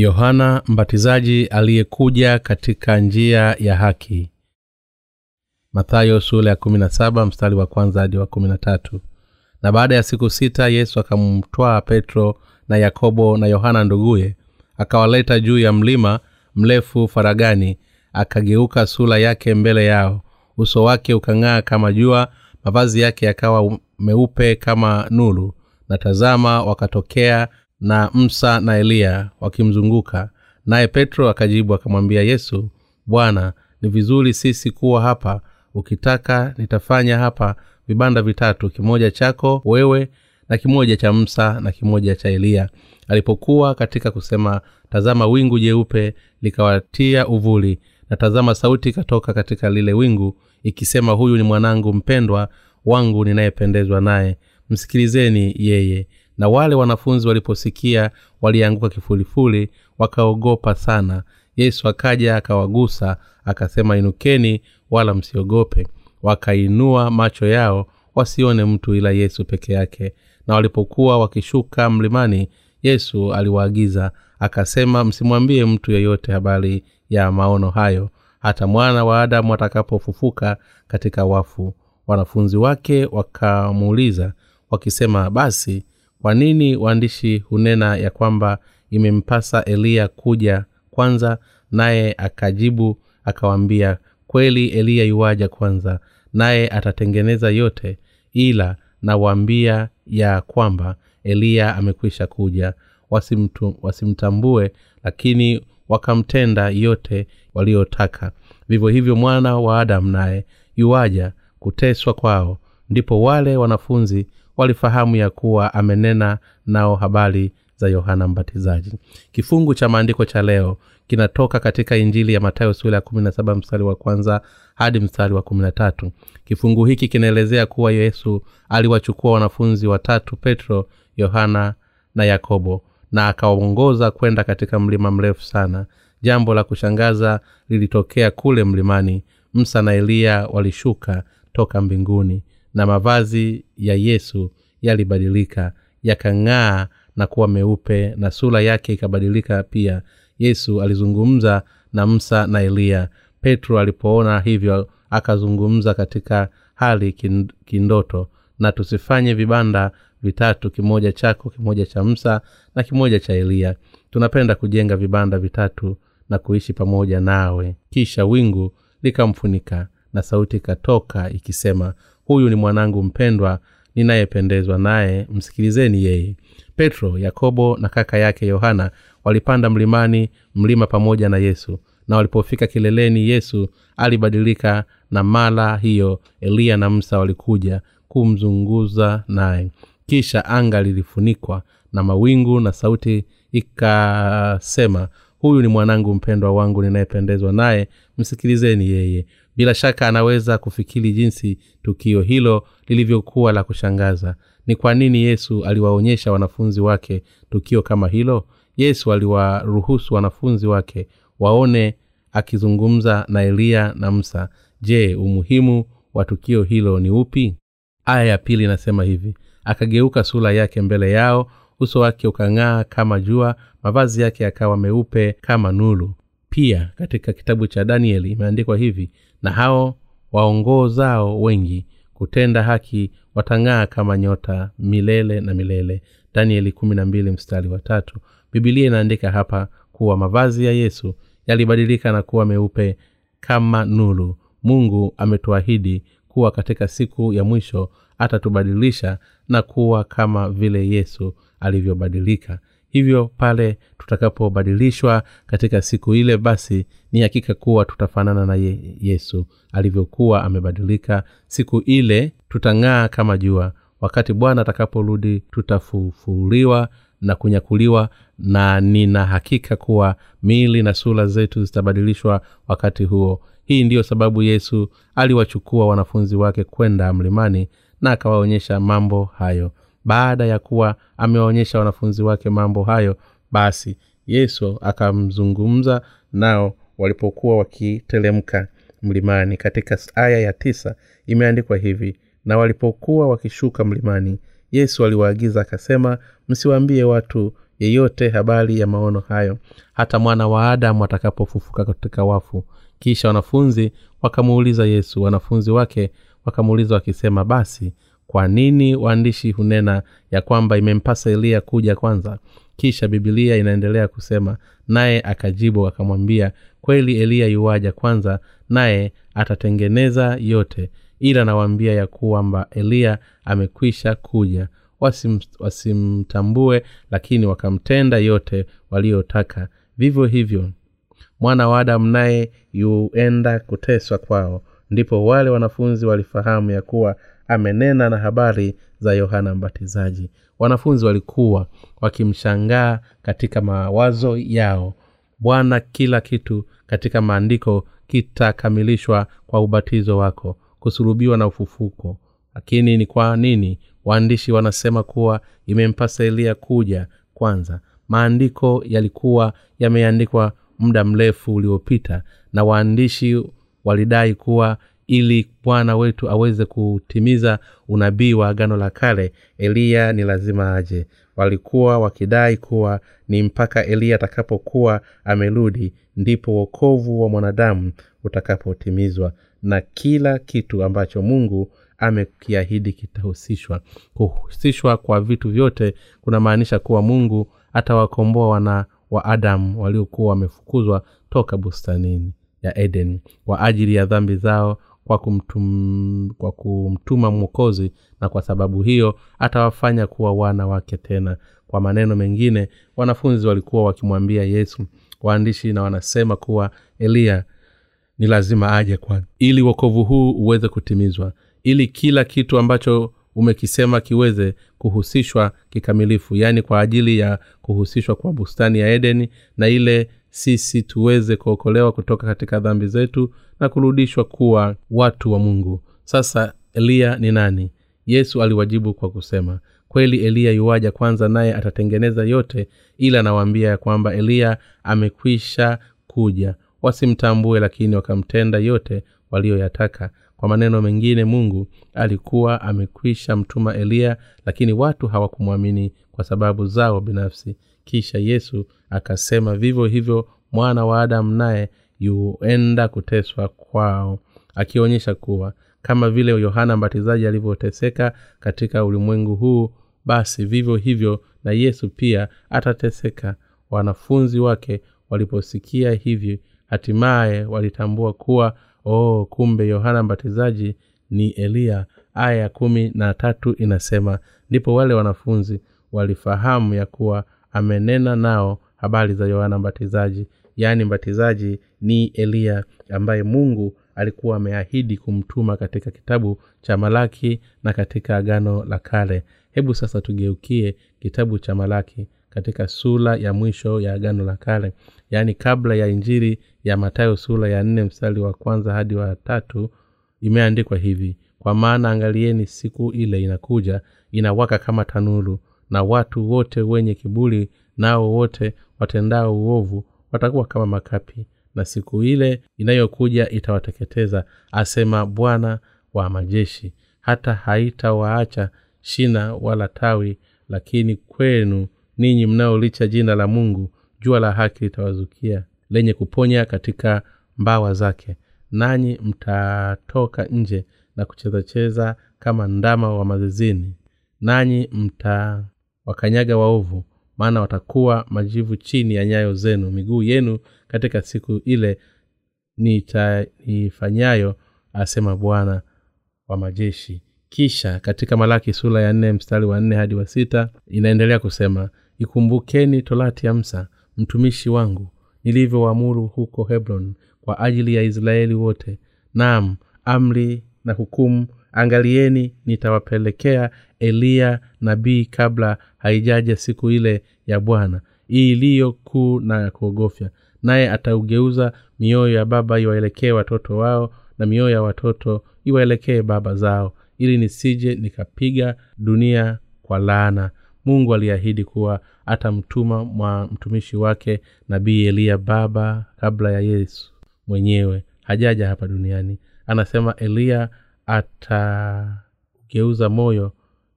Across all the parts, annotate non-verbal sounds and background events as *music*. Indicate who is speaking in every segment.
Speaker 1: yohana mbatizaji aliyekuja katika njia ya haki. Mathayo sura ya kumi na mstari wa kwanza hadi wa kumi na baada ya siku sita yesu akamtwaa petro na yakobo na yohana nduguye akawaleta juu ya mlima mrefu faragani akageuka sura yake mbele yao. Uso wake ukang'aa kama jua mavazi yake yakawa meupe kama nuru na tazama wakatokea na msa na eliya wakimzunguka. Naye petro akajibu akamwambia yesu bwana ni vizuri sisi kuwa hapa. Ukitaka nitafanya hapa vibanda vitatu kimoja chako wewe na kimoja cha msa na kimoja cha eliya. Alipokuwa katika kusema tazama wingu jeupe likawatia uvuli na tazama sauti ikatoka katika lile wingu ikisema huyu ni mwanangu mpendwa wangu ninayependezwa naye. Msikilizeni yeye na wale wanafunzi waliposikia walianguka kifulifuli wakaogopa sana. Yesu akaja akawagusa akasema inukeni wala msiogope. Wakainua macho yao wasione mtu ila yesu peke yake. Na walipokuwa wakishuka mlimani yesu aliwaagiza akasema msimwambie mtu yeyote habari ya maono hayo hata mwana wa adamu atakapofufuka katika wafu. Wanafunzi wake wakamuuliza wakisema basi kwa nini waandishi hunena ya kwamba imempasa eliya kuja kwanza naye akajibu akawaambia kweli eliya yuwaja kwanza naye atatengeneza yote ila nawaambia ya kwamba eliya amekwisha kuja. Wasimtu, wasimtambue lakini wakamtenda yote waliotaka. Vivyo hivyo mwana wa adamu naye yuwaja kuteswa kwao. Ndipo wale wanafunzi walifahamu ya kuwa amenena nao habari za yohana mbatizaji. Kifungu cha maandiko cha leo kinatoka katika injili ya matayo sura ya kumi na saba mstari wa kwanza hadi mstari wa kumi na tatu. Kifungu hiki kinaelezea kuwa yesu aliwachukua wanafunzi watatu petro yohana na yakobo na akawaongoza kwenda katika mlima mrefu sana. Jambo la kushangaza lilitokea kule mlimani. Msa na eliya walishuka toka mbinguni na mavazi ya yesu yalibadilika yakang'aa na kuwa meupe na sura yake ikabadilika pia. Yesu alizungumza na msa na eliya. Petro alipoona hivyo akazungumza katika hali kindoto na tusifanye vibanda vitatu kimoja chako kimoja cha msa na kimoja cha eliya. Tunapenda kujenga vibanda vitatu na kuishi pamoja nawe. Kisha wingu likamfunika na sauti ikatoka ikisema huyu ni mwanangu mpendwa ninayependezwa naye msikilizeni yeye. Petro yakobo na kaka yake yohana walipanda mlimani mlima pamoja na yesu. Na walipofika kileleni yesu alibadilika na mala hiyo eliya na msa walikuja kumzunguza naye. Kisha anga lilifunikwa na mawingu na sauti ikasema huyu ni mwanangu mpendwa wangu ninayependezwa naye msikilizeni yeye bila shaka anaweza kufikiri jinsi tukio hilo lilivyokuwa la kushangaza. Ni kwa nini yesu aliwaonyesha wanafunzi wake tukio kama hilo? Yesu aliwaruhusu wanafunzi wake waone akizungumza na eliya na msa je umuhimu wa tukio hilo ni upi? Aya ya pili inasema hivi akageuka sura yake mbele yao uso wake ukang'aa kama jua mavazi yake yakawa meupe kama nulu pia katika kitabu cha danieli imeandikwa hivi na hao waongozao wengi kutenda haki watang'aa kama nyota milele na milele. Danieli mstari wa tatu. Bibilia inaandika hapa kuwa mavazi ya yesu yalibadilika na kuwa meupe kama nulu mungu ametuahidi kuwa katika siku ya mwisho atatubadilisha na kuwa kama vile yesu alivyobadilika hivyo pale tutakapobadilishwa katika siku ile basi ni hakika kuwa tutafanana na ye, yesu. Alivyokuwa amebadilika siku ile tutang'aa kama jua. Wakati bwana atakaporudi tutafufuliwa na kunyakuliwa na nina hakika kuwa miili na sura zetu zitabadilishwa wakati huo. Hii ndiyo sababu yesu aliwachukua wanafunzi wake kwenda mlimani na akawaonyesha mambo hayo baada ya kuwa amewaonyesha wanafunzi wake mambo hayo basi yesu akamzungumza nao walipokuwa wakitelemka mlimani. Katika aya ya tisa imeandikwa hivi na walipokuwa wakishuka mlimani yesu aliwaagiza akasema msiwaambie watu yeyote habari ya maono hayo hata mwana wa adamu atakapofufuka katika wafu kisha wanafunzi wakamuuliza yesu wanafunzi wake wakamuuliza wakisema basi kwa nini waandishi hunena ya kwamba imempasa eliya kuja kwanza? Kisha bibilia inaendelea kusema naye akajibu akamwambia kweli eliya yuwaja kwanza naye atatengeneza yote. Ila nawaambia ya kwamba eliya amekwisha kuja. Wasim, wasimtambue lakini wakamtenda yote waliotaka. Vivyo hivyo mwana wa adamu naye yuenda kuteswa kwao ndipo wale wanafunzi walifahamu ya kuwa amenena na habari za yohana mbatizaji. Wanafunzi walikuwa wakimshangaa katika mawazo yao. Bwana kila kitu katika maandiko kitakamilishwa kwa ubatizo wako kusulubiwa na ufufuko. Lakini ni kwa nini waandishi wanasema kuwa imempasa eliya kuja kwanza? Maandiko yalikuwa yameandikwa muda mrefu uliopita na waandishi walidai kuwa ili bwana wetu aweze kutimiza unabii wa agano la kale eliya ni lazima aje. Walikuwa wakidai kuwa ni mpaka eliya atakapokuwa amerudi ndipo wokovu wa mwanadamu utakapotimizwa na kila kitu ambacho mungu amekiahidi kitahusishwa. Kuhusishwa kwa vitu vyote kunamaanisha kuwa mungu atawakomboa wana wa adamu waliokuwa wamefukuzwa toka bustanini ya eden kwa ajili ya dhambi zao kwa kumtum, kwa kumtuma mwokozi na kwa sababu hiyo atawafanya kuwa wana wake tena. Kwa maneno mengine wanafunzi walikuwa wakimwambia yesu. Waandishi na wanasema kuwa eliya ni lazima aje kwa ili wokovu huu uweze kutimizwa ili kila kitu ambacho umekisema kiweze kuhusishwa kikamilifu yaani kwa ajili ya kuhusishwa kwa bustani ya edeni na ile sisi tuweze kuokolewa kutoka katika dhambi zetu na kurudishwa kuwa watu wa mungu. Sasa eliya ni nani? Yesu aliwajibu kwa kusema kweli eliya yuwaja kwanza naye atatengeneza yote ila anawaambia ya kwamba eliya amekwisha kuja. Wasimtambue lakini wakamtenda yote walioyataka. Kwa maneno mengine mungu alikuwa amekwisha mtuma eliya lakini watu hawakumwamini kwa sababu zao binafsi kisha yesu akasema vivyo hivyo mwana wa adamu naye yuenda kuteswa kwao. Akionyesha kuwa kama vile yohana mbatizaji alivyoteseka katika ulimwengu huu basi vivyo hivyo na yesu pia atateseka. Wanafunzi wake waliposikia hivi hatimaye walitambua kuwa oh kumbe yohana mbatizaji ni eliya aya ya kumi na tatu inasema ndipo wale wanafunzi walifahamu ya kuwa amenena nao habari za yohana mbatizaji. Yaani mbatizaji ni eliya ambaye mungu alikuwa ameahidi kumtuma katika kitabu cha malaki na katika agano la kale. Hebu sasa tugeukie kitabu cha malaki katika sura ya mwisho ya agano la kale. Yaani kabla ya injiri ya matayo sura ya nne mstari wa kwanza hadi wa tatu imeandikwa hivi kwa maana angalieni siku ile inakuja inawaka kama tanuru na watu wote wenye kiburi nao wote watendao uovu watakuwa kama makapi na siku ile inayokuja itawateketeza asema bwana wa majeshi. Hata haitawaacha shina wala tawi lakini kwenu ninyi mnaolicha jina la mungu jua la haki litawazukia lenye kuponya katika mbawa zake. Nanyi mtatoka nje na kuchezacheza kama ndama wa mazizini. Nanyi mtawakanyaga waovu maana watakuwa majivu chini ya nyayo zenu. Miguu yenu katika siku ile nitaifanyayo asema bwana wa majeshi. Kisha katika malaki sura ya nne mstari wa nne hadi wa sita inaendelea kusema ikumbukeni torati ya msa mtumishi wangu nilivyoamuru huko hebron kwa ajili ya israeli wote. Naam amri na hukumu angalieni nitawapelekea eliya nabii kabla haijaja siku ile ya bwana. Hii iliyo kuu na ya kuogofya. Naye ataugeuza mioyo ya baba iwaelekee watoto wao na mioyo ya watoto iwaelekee baba zao ili nisije nikapiga dunia kwa laana. Mungu aliahidi kuwa atamtuma mwa mtumishi wake nabii eliya baba kabla ya yesu mwenyewe. Hajaja hapa duniani. Anasema eliya atageuza moyo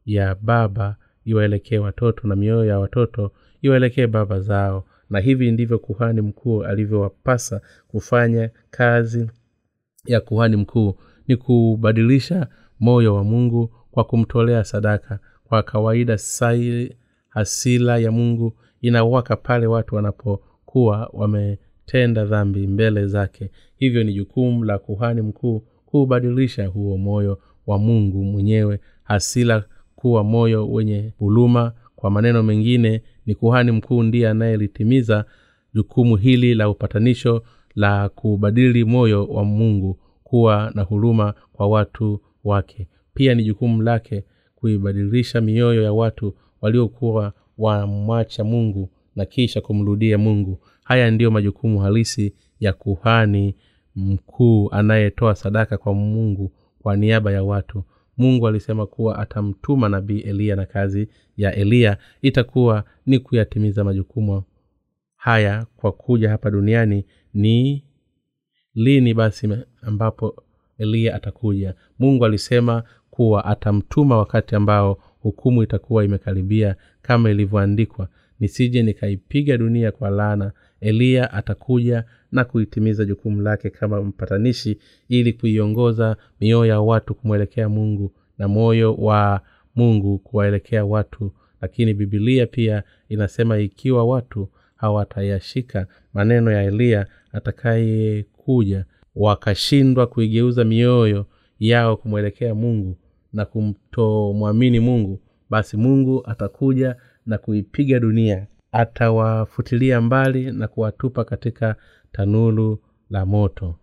Speaker 1: ya baba iwaelekee watoto na mioyo ya watoto iwaelekee baba zao. Na hivi ndivyo kuhani mkuu alivyowapasa kufanya kazi ya kuhani mkuu. Ni kubadilisha moyo wa mungu kwa kumtolea sadaka. Kwa kawaida sai hasila ya mungu inawaka pale watu wanapokuwa wametenda dhambi mbele zake. Hivyo ni jukumu la kuhani mkuu kuubadilisha huo moyo wa mungu mwenyewe. Hasila kuwa moyo wenye huluma kwa maneno mengine ni kuhani mkuu ndiye anayelitimiza jukumu hili la upatanisho la kubadili moyo wa mungu kuwa na huruma kwa watu wake. Pia ni jukumu lake kuibadilisha mioyo ya watu waliokuwa wamwacha mungu na kisha kumrudia mungu. Haya ndiyo majukumu halisi ya kuhani mkuu anayetoa sadaka kwa mungu kwa niaba ya watu mungu alisema kuwa atamtuma nabii eliya na kazi ya eliya itakuwa ni kuyatimiza majukumu haya kwa kuja hapa duniani. Ni lini basi ambapo eliya atakuja? Mungu alisema kuwa atamtuma wakati ambao hukumu itakuwa imekaribia kama ilivyoandikwa nisije nikaipiga dunia kwa laana. Eliya atakuja na kuitimiza jukumu lake kama mpatanishi ili kuiongoza mioyo ya watu kumwelekea mungu na moyo wa mungu kuwaelekea watu. Lakini bibilia pia inasema ikiwa watu hawatayashika maneno ya eliya atakayekuja wakashindwa kuigeuza mioyo yao kumwelekea mungu na kumtomwamini mungu basi mungu atakuja na kuipiga dunia. Atawafutilia mbali na kuwatupa katika tanulu la moto.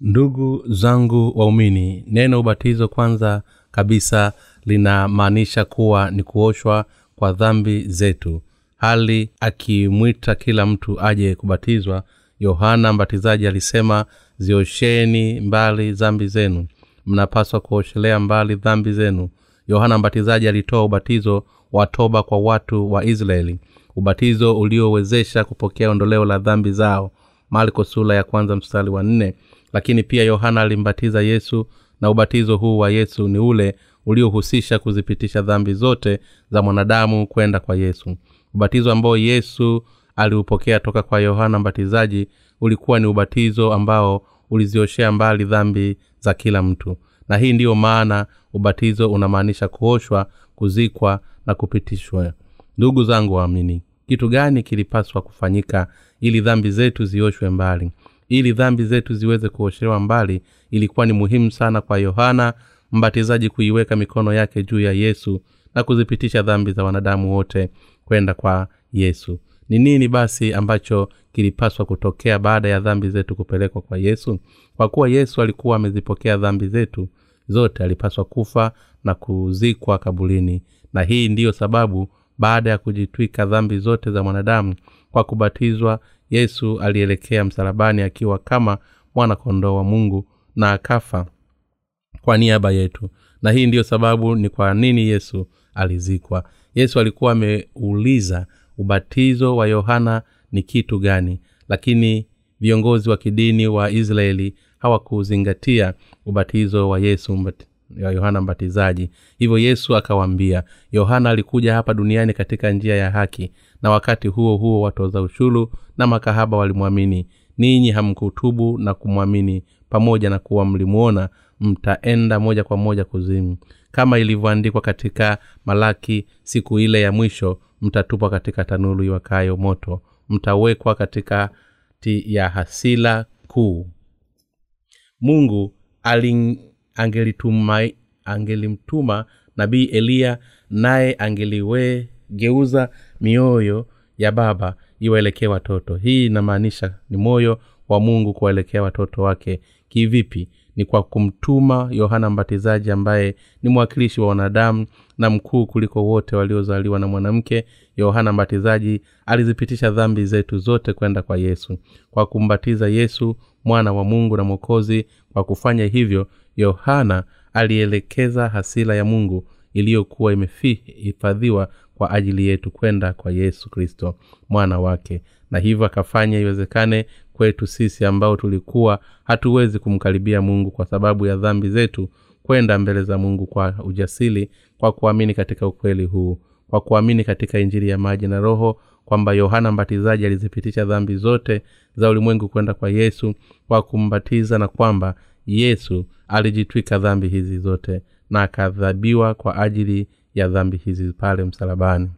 Speaker 1: Ndugu zangu waumini neno ubatizo kwanza kabisa linamaanisha kuwa ni kuoshwa kwa dhambi zetu. Hali akimwita kila mtu aje kubatizwa yohana mbatizaji alisema ziosheni mbali dhambi zenu. Mnapaswa kuoshelea mbali dhambi zenu. Yohana mbatizaji alitoa ubatizo wa toba kwa watu wa israeli. Ubatizo uliowezesha kupokea ondoleo la dhambi zao marko sula ya kwanza mstari wa nne. Lakini pia yohana alimbatiza yesu na ubatizo huu wa yesu ni ule uliohusisha kuzipitisha dhambi zote za mwanadamu kwenda kwa yesu. Ubatizo ambao yesu aliupokea toka kwa yohana mbatizaji ulikuwa ni ubatizo ambao ulizioshea mbali dhambi za kila mtu. Na hii ndiyo maana ubatizo unamaanisha kuoshwa kuzikwa na kupitishwa. Ndugu zangu waamini kitu gani kilipaswa kufanyika ili dhambi zetu zioshwe mbali ili dhambi zetu ziweze kuoshewa mbali. Ilikuwa ni muhimu sana kwa yohana mbatizaji kuiweka mikono yake juu ya yesu na kuzipitisha dhambi za wanadamu wote kwenda kwa yesu. Ni nini basi ambacho kilipaswa kutokea baada ya dhambi zetu kupelekwa kwa yesu? Kwa kuwa yesu alikuwa amezipokea dhambi zetu zote alipaswa kufa na kuzikwa kabulini na hii ndiyo sababu baada ya kujitwika dhambi zote za mwanadamu kwa kubatizwa yesu alielekea msalabani akiwa kama mwana kondoo wa mungu na akafa kwa niaba yetu. Na hii ndiyo sababu ni kwa nini yesu alizikwa. Yesu alikuwa ameuliza ubatizo wa yohana ni kitu gani? Lakini viongozi wa kidini wa israeli hawakuzingatia ubatizo wa yesu wa yohana mbatizaji. Hivyo yesu akawaambia yohana alikuja hapa duniani katika njia ya haki na wakati huo huo watoza ushuru na makahaba walimwamini. Ninyi hamkutubu na kumwamini pamoja na kuwa mlimwona mtaenda moja kwa moja kuzimu. Kama ilivyoandikwa katika malaki siku ile ya mwisho mtatupwa katika tanulu iwakayo moto mtawekwa katikati ya hasila kuu. Mungu aling, angelimtuma nabii eliya naye angeliwegeuza mioyo ya baba iwaelekee watoto. Hii inamaanisha ni moyo wa mungu kuwaelekea watoto wake. Kivipi ni kwa kumtuma yohana mbatizaji ambaye ni mwakilishi wa wanadamu na mkuu kuliko wote waliozaliwa na mwanamke. Yohana mbatizaji alizipitisha dhambi zetu zote kwenda kwa yesu. Kwa kumbatiza yesu mwana wa mungu na mwokozi kwa kufanya hivyo yohana alielekeza hasila ya mungu iliyokuwa imehifadhiwa kwa ajili yetu kwenda kwa yesu kristo mwana wake. Na hivyo akafanya iwezekane kwetu sisi ambao tulikuwa hatuwezi kumkaribia mungu kwa sababu ya dhambi zetu kwenda mbele za mungu kwa ujasiri kwa kuamini katika ukweli huu kwa kuamini katika injili ya maji na roho kwamba yohana mbatizaji alizipitisha dhambi zote za ulimwengu kwenda kwa yesu kwa kumbatiza na kwamba yesu alijitwika dhambi hizi zote na akadhabiwa kwa ajili ya dhambi hizi pale msalabani.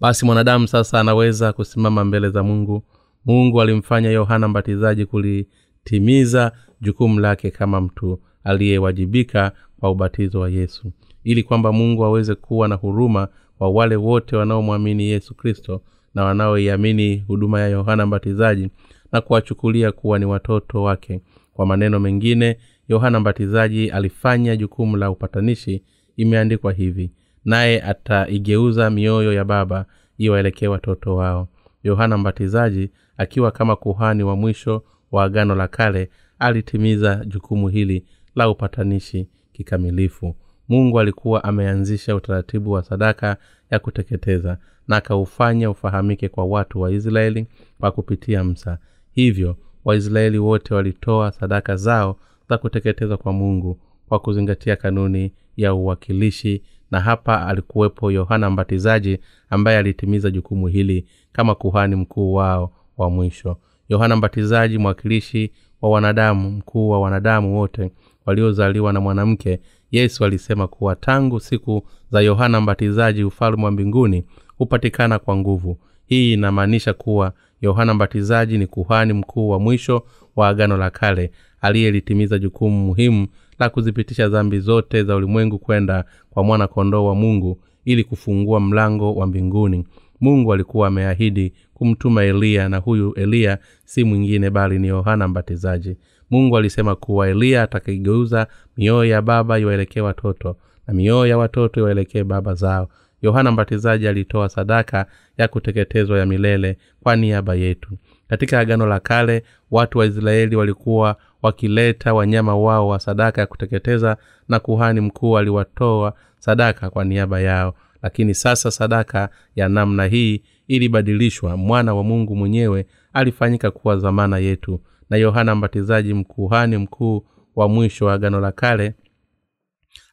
Speaker 1: Basi mwanadamu sasa anaweza kusimama mbele za mungu mungu alimfanya yohana mbatizaji kulitimiza jukumu lake kama mtu aliyewajibika kwa ubatizo wa yesu. Ili kwamba mungu aweze kuwa na huruma kwa wale wote wanaomwamini yesu kristo na wanaoiamini huduma ya yohana mbatizaji na kuwachukulia kuwa ni watoto wake. Kwa maneno mengine yohana mbatizaji alifanya jukumu la upatanishi imeandikwa hivi naye ataigeuza mioyo ya baba iwaelekee watoto wao. Yohana mbatizaji akiwa kama kuhani wa mwisho wa agano la kale alitimiza jukumu hili la upatanishi kikamilifu. Mungu alikuwa ameanzisha utaratibu wa sadaka ya kuteketeza na akaufanya ufahamike kwa watu wa israeli kwa kupitia msa. Hivyo waisraeli wote walitoa sadaka zao za kuteketeza kwa mungu kwa kuzingatia kanuni ya uwakilishi na hapa alikuwepo yohana mbatizaji ambaye alitimiza jukumu hili kama kuhani mkuu wao wa mwisho. Yohana mbatizaji mwakilishi wa wanadamu mkuu wa wanadamu wote waliozaliwa na mwanamke yesu alisema kuwa tangu siku za yohana mbatizaji ufalme wa mbinguni hupatikana kwa nguvu. Hii inamaanisha kuwa yohana mbatizaji ni kuhani mkuu wa mwisho wa agano la kale aliyelitimiza jukumu muhimu la kuzipitisha dhambi zote za ulimwengu kwenda kwa mwana kondoo wa mungu ili kufungua mlango wa mbinguni mungu alikuwa ameahidi kumtuma eliya na huyu eliya si mwingine bali ni yohana mbatizaji. Mungu alisema kuwa eliya atakigeuza mioyo ya baba iwaelekee watoto na mioyo ya watoto iwaelekee baba zao. Yohana mbatizaji alitoa sadaka ya kuteketezwa ya milele kwa niaba yetu. Katika agano la kale watu wa israeli walikuwa wakileta wanyama wao wa sadaka ya kuteketeza na kuhani mkuu aliwatoa sadaka kwa niaba yao lakini sasa sadaka ya namna hii ilibadilishwa. Mwana wa mungu mwenyewe alifanyika kuwa zamana yetu. Na yohana mbatizaji mkuhani mkuu wa mwisho wa agano la kale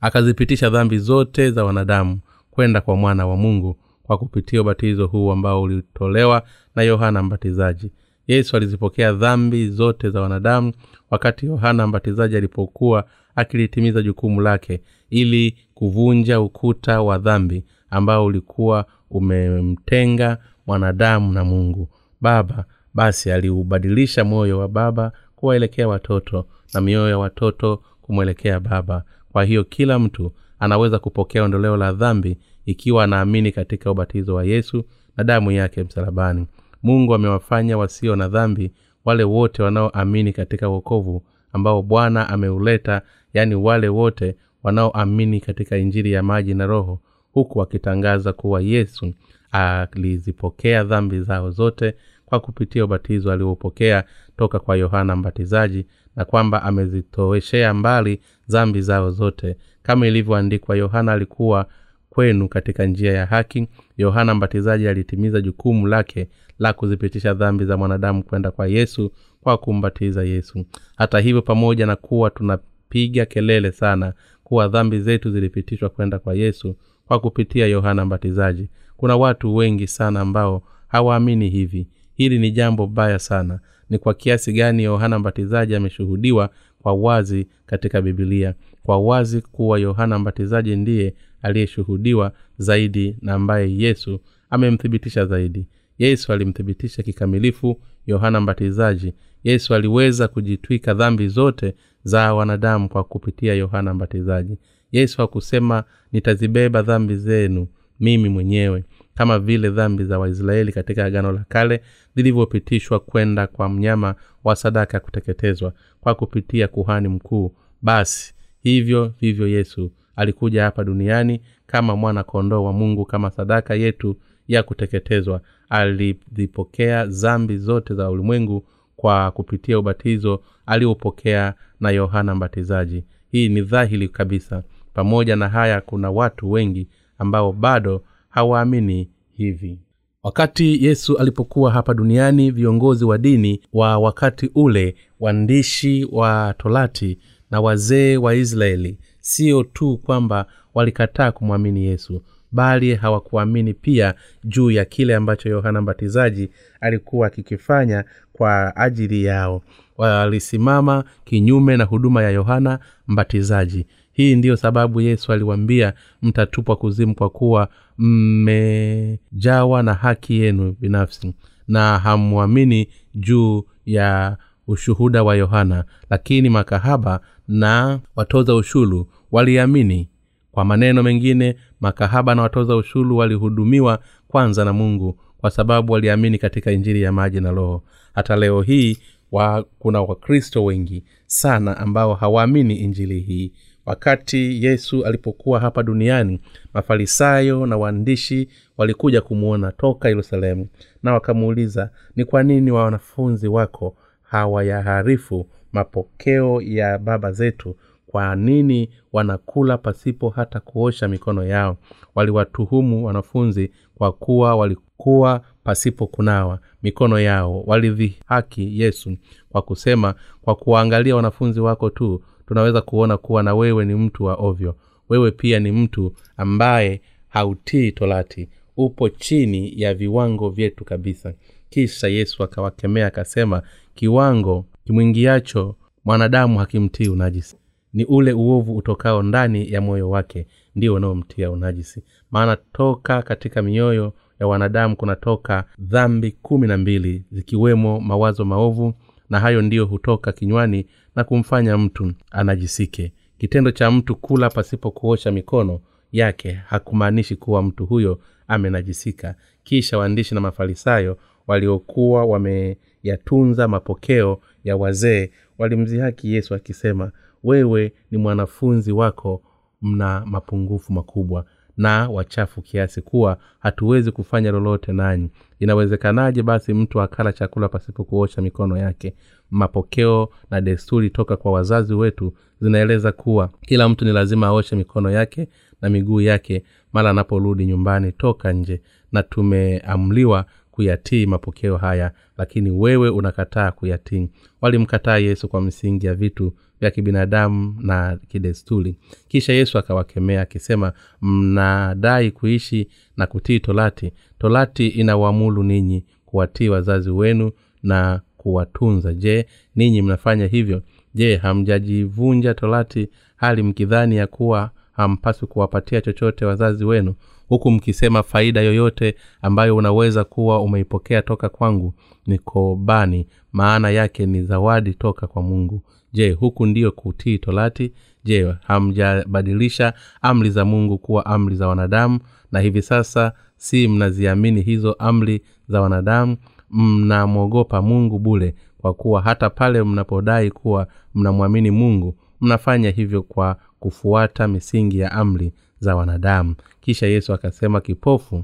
Speaker 1: akazipitisha dhambi zote za wanadamu kwenda kwa mwana wa mungu kwa kupitia ubatizo huu ambao ulitolewa na yohana mbatizaji. Yesu alizipokea dhambi zote za wanadamu wakati yohana mbatizaji alipokuwa akilitimiza jukumu lake ili kuvunja ukuta wa dhambi ambao ulikuwa umemtenga mwanadamu na mungu. Baba basi aliubadilisha moyo wa baba kuwaelekea watoto na mioyo ya watoto kumwelekea baba. Kwa hiyo kila mtu anaweza kupokea ondoleo la dhambi ikiwa anaamini katika ubatizo wa yesu na damu yake msalabani. Mungu amewafanya wasio na dhambi wale wote wanaoamini katika uokovu ambao bwana ameuleta yaani wale wote wanaoamini katika injili ya maji na roho huku akitangaza kuwa yesu alizipokea dhambi zao zote kwa kupitia ubatizo aliopokea toka kwa yohana mbatizaji na kwamba amezitoweshea mbali dhambi zao zote. Kama ilivyoandikwa yohana alikuwa kwenu katika njia ya haki. Yohana mbatizaji alitimiza jukumu lake la kuzipitisha dhambi za mwanadamu kwenda kwa yesu kwa kumbatiza yesu. Hata hivyo pamoja na kuwa tunapiga kelele sana kuwa dhambi zetu zilipitishwa kwenda kwa yesu kwa kupitia yohana mbatizaji. Kuna watu wengi sana ambao hawaamini hivi. Hili ni jambo baya sana. Ni kwa kiasi gani yohana mbatizaji ameshuhudiwa kwa wazi katika bibilia kwa wazi kuwa yohana mbatizaji ndiye aliyeshuhudiwa zaidi na ambaye yesu amemthibitisha zaidi. Yesu alimthibitisha kikamilifu yohana mbatizaji. Yesu aliweza kujitwika dhambi zote za wanadamu kwa kupitia yohana mbatizaji yesu hakusema nitazibeba dhambi zenu mimi mwenyewe. Kama vile dhambi za waisraeli katika agano la kale zilivyopitishwa kwenda kwa mnyama wa sadaka ya kuteketezwa kwa kupitia kuhani mkuu basi hivyo vivyo yesu alikuja hapa duniani kama mwana kondoo wa mungu kama sadaka yetu ya kuteketezwa. Alizipokea zambi zote za ulimwengu kwa kupitia ubatizo aliopokea na yohana mbatizaji. Hii ni dhahiri kabisa pamoja na haya kuna watu wengi ambao bado hawaamini hivi. Wakati yesu alipokuwa hapa duniani viongozi wa dini wa wakati ule waandishi wa torati na wazee wa israeli sio tu kwamba walikataa kumwamini yesu bali hawakuamini pia juu ya kile ambacho yohana mbatizaji alikuwa akikifanya kwa ajili yao. Walisimama kinyume na huduma ya yohana mbatizaji hii ndiyo sababu yesu aliwambia mtatupwa kuzimu kwa kuwa mmejawa na haki yenu binafsi na hamwamini juu ya ushuhuda wa yohana. Lakini makahaba na watoza ushulu waliamini. Kwa maneno mengine makahaba na watoza ushulu walihudumiwa kwanza na mungu kwa sababu waliamini katika injili ya maji na roho. Hata leo hii wa, kuna wakristo wengi sana ambao hawaamini injili hii wakati yesu alipokuwa hapa duniani mafarisayo na waandishi walikuja kumwona toka yerusalemu na wakamuuliza ni kwa nini wa wanafunzi wako hawayaharifu mapokeo ya baba zetu? Kwa nini wanakula pasipo hata kuosha mikono yao? Waliwatuhumu wanafunzi kwa kuwa walikuwa pasipo kunawa mikono yao. Walidhihaki yesu kwa kusema kwa kuwaangalia wanafunzi wako tu tunaweza kuona kuwa na wewe ni mtu wa ovyo. Wewe pia ni mtu ambaye hautii torati. Upo chini ya viwango vyetu kabisa. Kisha yesu akawakemea akasema kiwango kimwingiacho mwanadamu hakimtii unajisi. Ni ule uovu utokao ndani ya moyo wake ndio unaomtia unajisi. Maana toka katika mioyo ya wanadamu kunatoka dhambi kumi na mbili zikiwemo mawazo maovu na hayo ndiyo hutoka kinywani na kumfanya mtu anajisike. Kitendo cha mtu kula pasipo kuosha mikono yake hakumaanishi kuwa mtu huyo amenajisika. Kisha waandishi na mafarisayo waliokuwa wameyatunza mapokeo ya wazee walimzihaki yesu akisema wewe ni mwanafunzi wako mna mapungufu makubwa na wachafu kiasi kuwa hatuwezi kufanya lolote nanyi. Inawezekanaje basi mtu akala chakula pasipo kuosha mikono yake? Mapokeo na desturi toka kwa wazazi wetu zinaeleza kuwa kila mtu ni lazima aoshe mikono yake na miguu yake mara anaporudi nyumbani toka nje na tumeamliwa kuyatii mapokeo haya lakini wewe unakataa kuyatii. Walimkataa yesu kwa msingi ya vitu vya kibinadamu na kidesturi. Kisha yesu akawakemea akisema mnadai kuishi na kutii tolati tolati inawamulu ninyi kuwatii wazazi wenu na kuwatunza. Je ninyi mnafanya hivyo? Je hamjajivunja torati hali mkidhani ya kuwa hampaswi kuwapatia chochote wazazi wenu? Huku mkisema faida yoyote ambayo unaweza kuwa umeipokea toka kwangu ni kobani. Maana yake ni zawadi toka kwa mungu je huku ndiyo kutii torati? Je hamjabadilisha amri za mungu kuwa amri za wanadamu? Na hivi sasa si mnaziamini hizo amri za wanadamu? Mnamwogopa mungu bule kwa kuwa hata pale mnapodai kuwa mnamwamini mungu mnafanya hivyo kwa kufuata misingi ya amri za wanadamu. Kisha yesu akasema kipofu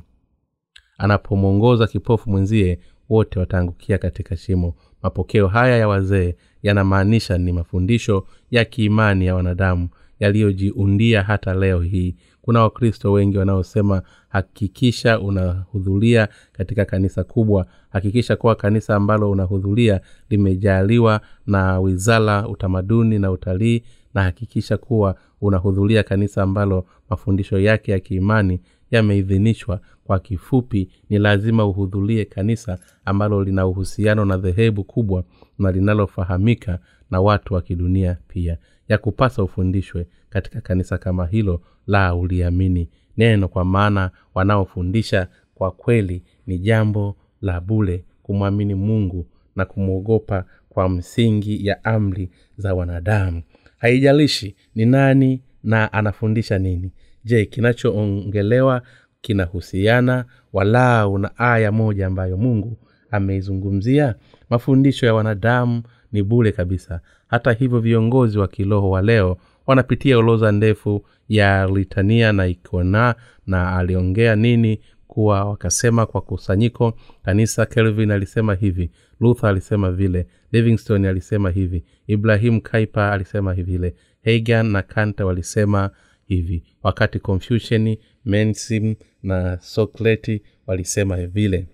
Speaker 1: anapomwongoza kipofu mwenzie wote wataangukia katika shimo. Mapokeo haya ya wazee yanamaanisha ni mafundisho ya kiimani ya wanadamu yaliyojiundia hata leo hii. Kuna wakristo wengi wanaosema hakikisha unahudhuria katika kanisa kubwa. Hakikisha kuwa kanisa ambalo unahudhuria limejaliwa na wizara utamaduni na utalii na hakikisha kuwa unahudhuria kanisa ambalo mafundisho yake ya kiimani yameidhinishwa. Kwa kifupi ni lazima uhudhurie kanisa ambalo lina uhusiano na dhehebu kubwa na linalofahamika na watu wa kidunia pia. Ya kupasa ufundishwe katika kanisa kama hilo la uliamini. Neno kwa maana wanaofundisha kwa kweli ni jambo la bule kumwamini mungu na kumwogopa kwa msingi ya amri za wanadamu. Haijalishi ni nani na anafundisha nini je kinachoongelewa kinahusiana walau na aya moja ambayo mungu ameizungumzia? Mafundisho ya wanadamu ni bule kabisa. Hata hivyo viongozi wa kiroho wa leo wanapitia oloza ndefu ya litania na ikona na aliongea nini kuwa wakasema kwa kusanyiko. Kanisa kelvin alisema hivi luther alisema vile livingstone alisema hivi ibrahim kaipa alisema vile hagan na kanta walisema hivi. Wakati confucian mensim na sokleti walisema vile.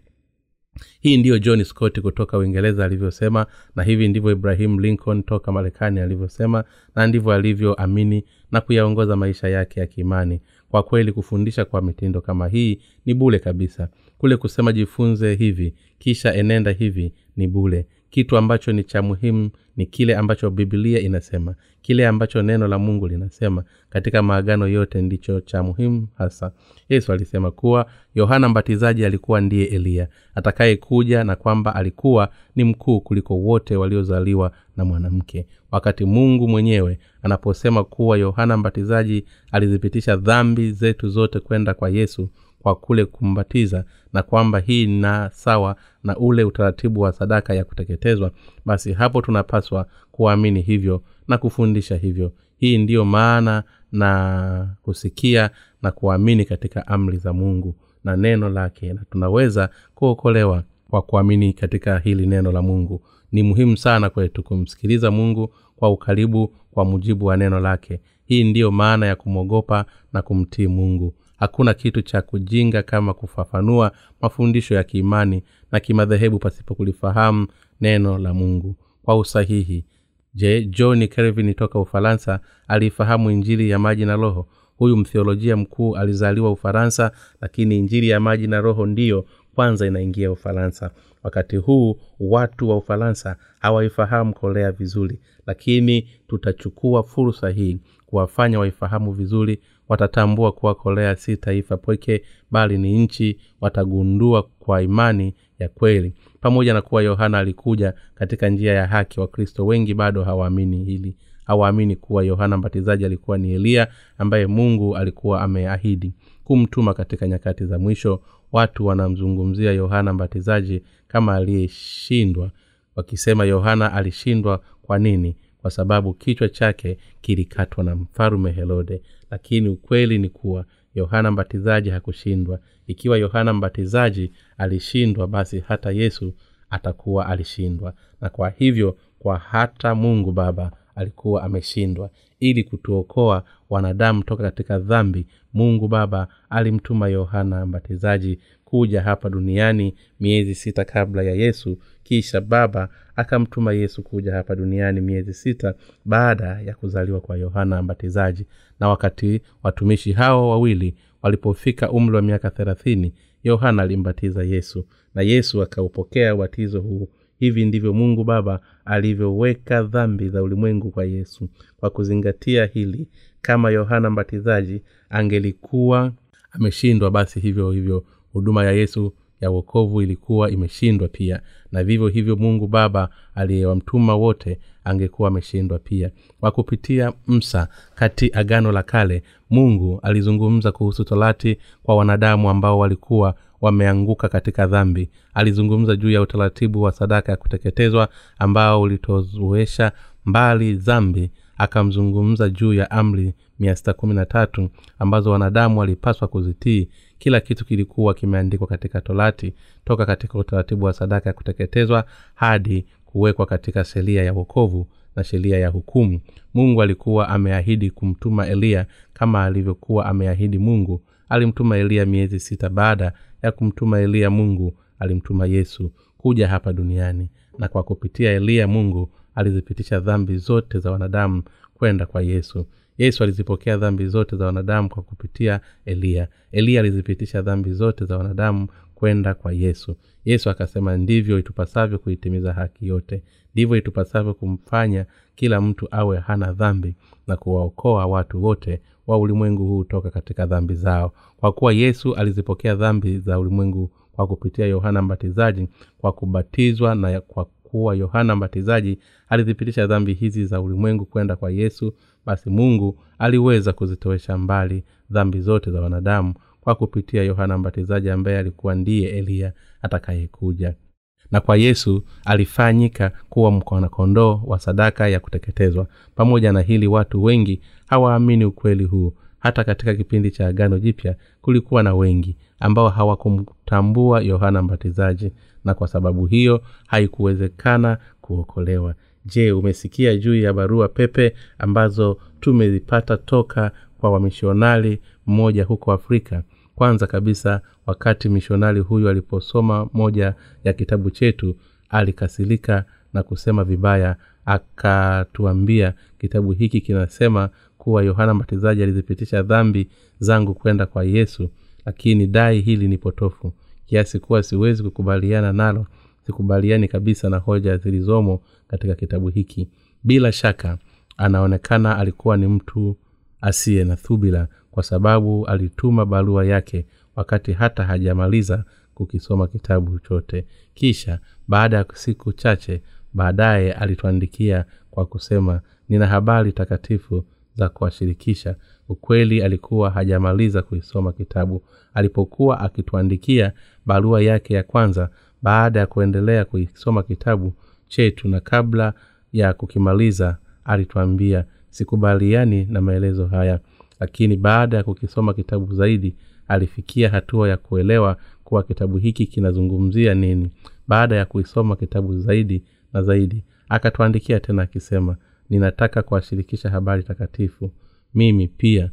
Speaker 1: Hii ndiyo john scott kutoka uingereza alivyosema na hivi ndivyo ibrahim lincoln toka marekani alivyosema na ndivyo alivyoamini na kuyaongoza maisha yake ya kiimani. Kwa kweli kufundisha kwa mitindo kama hii ni bule kabisa. Kule kusema jifunze hivi kisha enenda hivi ni bule kitu ambacho ni cha muhimu ni kile ambacho bibilia inasema. Kile ambacho neno la mungu linasema. Katika maagano yote ndicho cha muhimu hasa. Yesu alisema kuwa yohana mbatizaji alikuwa ndiye eliya atakayekuja na kwamba alikuwa ni mkuu kuliko wote waliozaliwa na mwanamke. Wakati mungu mwenyewe anaposema kuwa yohana mbatizaji alizipitisha dhambi zetu zote kwenda kwa yesu kwa kule kumbatiza na kwamba hii na sawa na ule utaratibu wa sadaka ya kuteketezwa basi hapo tunapaswa kuamini hivyo na kufundisha hivyo. Hii ndiyo maana na kusikia na kuamini katika amri za mungu na neno lake na tunaweza kuokolewa kwa kuamini katika hili neno la mungu. Ni muhimu sana kwetu kumsikiliza mungu kwa ukaribu kwa mujibu wa neno lake. Hii ndiyo maana ya kumwogopa na kumtii mungu hakuna kitu cha kujinga kama kufafanua mafundisho ya kiimani na kimadhehebu pasipo kulifahamu neno la mungu. Kwa usahihi je john kelvin toka ufaransa aliifahamu injili ya maji na roho? Huyu mtheolojia mkuu alizaliwa ufaransa lakini injili ya maji na roho ndiyo kwanza inaingia ufaransa. Wakati huu watu wa ufaransa hawaifahamu kolea vizuri lakini tutachukua fursa hii kuwafanya waifahamu vizuri watatambua kuwa korea si taifa pweke bali ni nchi watagundua kwa imani ya kweli. Pamoja na kuwa yohana alikuja katika njia ya haki wakristo wengi bado hawaamini hili. Hawaamini kuwa yohana mbatizaji alikuwa ni eliya ambaye mungu alikuwa ameahidi kumtuma katika nyakati za mwisho. Watu wanamzungumzia yohana mbatizaji kama aliyeshindwa wakisema yohana alishindwa kwa nini? Kwa sababu kichwa chake kilikatwa na mfalume herode lakini ukweli ni kuwa yohana mbatizaji hakushindwa. Ikiwa yohana mbatizaji alishindwa basi hata yesu atakuwa alishindwa. Na kwa hivyo kwa hata mungu baba alikuwa ameshindwa. Ili kutuokoa wanadamu toka katika dhambi. Mungu baba alimtuma yohana mbatizaji kuja hapa duniani miezi sita kabla ya yesu. Kisha baba akamtuma yesu kuja hapa duniani miezi sita baada ya kuzaliwa kwa yohana mbatizaji. Na wakati watumishi hao wawili walipofika umri wa miaka thelathini yohana alimbatiza yesu. Na yesu akaupokea ubatizo huu hivi ndivyo mungu baba alivyoweka dhambi za ulimwengu kwa yesu. Kwa kuzingatia hili kama yohana mbatizaji angelikuwa ameshindwa basi hivyo hivyo huduma ya yesu ya uokovu ilikuwa imeshindwa pia. Na vivyo hivyo mungu baba aliyewamtuma wote angekuwa ameshindwa pia. Kwa kupitia msa kati agano la kale mungu alizungumza kuhusu torati kwa wanadamu ambao walikuwa wameanguka katika dhambi. Alizungumza juu ya utaratibu wa sadaka ya kuteketezwa ambao ulitozuesha mbali dhambi akamzungumza juu ya amri mia sita kumi na tatu ambazo wanadamu walipaswa kuzitii. Kila kitu kilikuwa kimeandikwa katika torati toka katika utaratibu wa sadaka ya kuteketezwa hadi kuwekwa katika sheria ya wokovu na sheria ya hukumu. Mungu alikuwa ameahidi kumtuma eliya kama alivyokuwa ameahidi mungu. Alimtuma eliya miezi sita baada ya kumtuma eliya mungu alimtuma yesu kuja hapa duniani. Na kwa kupitia eliya mungu alizipitisha dhambi zote za wanadamu kwenda kwa yesu. Yesu alizipokea dhambi zote za wanadamu kwa kupitia eliya eliya alizipitisha dhambi zote za wanadamu kwenda kwa yesu. Yesu akasema ndivyo itupasavyo kuitimiza haki yote. Ndivyo itupasavyo kumfanya kila mtu awe hana dhambi na kuwaokoa watu wote wa ulimwengu huu toka katika dhambi zao. Kwa kuwa yesu alizipokea dhambi za ulimwengu kwa kupitia yohana mbatizaji kwa kubatizwa na kwa kuwa yohana mbatizaji alizipitisha dhambi hizi za ulimwengu kwenda kwa yesu basi mungu aliweza kuzitowesha mbali dhambi zote za wanadamu kwa kupitia yohana mbatizaji ambaye alikuwa ndiye eliya atakayekuja. Na kwa yesu alifanyika kuwa mkwanakondoo wa sadaka ya kuteketezwa. Pamoja na hili watu wengi hawaamini ukweli huu hata katika kipindi cha agano jipya kulikuwa na wengi ambao hawakumtambua yohana mbatizaji na kwa sababu hiyo haikuwezekana kuokolewa. Je umesikia juu ya barua pepe ambazo tumezipata toka kwa wamishonari mmoja huko afrika? Kwanza kabisa wakati mishonari huyu aliposoma moja ya kitabu chetu alikasirika na kusema vibaya akatuambia kitabu hiki kinasema kuwa yohana mbatizaji alizipitisha dhambi zangu kwenda kwa yesu lakini dai hili ni potofu kiasi kuwa siwezi kukubaliana nalo sikubaliani kabisa na hoja zilizomo katika kitabu hiki. Bila shaka anaonekana alikuwa ni mtu asiye na thubila kwa sababu alituma barua yake wakati hata hajamaliza kukisoma kitabu chote. Kisha baada ya siku chache baadaye alituandikia kwa kusema nina habari takatifu za kuwashirikisha. Ukweli alikuwa hajamaliza kuisoma kitabu. Alipokuwa akituandikia barua yake ya kwanza baada ya kuendelea kuisoma kitabu chetu na kabla ya kukimaliza alituambia sikubaliani na maelezo haya. Lakini baada ya kukisoma kitabu zaidi alifikia hatua ya kuelewa kuwa kitabu hiki kinazungumzia nini. Baada ya kuisoma kitabu zaidi na zaidi akatuandikia tena akisema ninataka kuwashirikisha habari takatifu. Mimi pia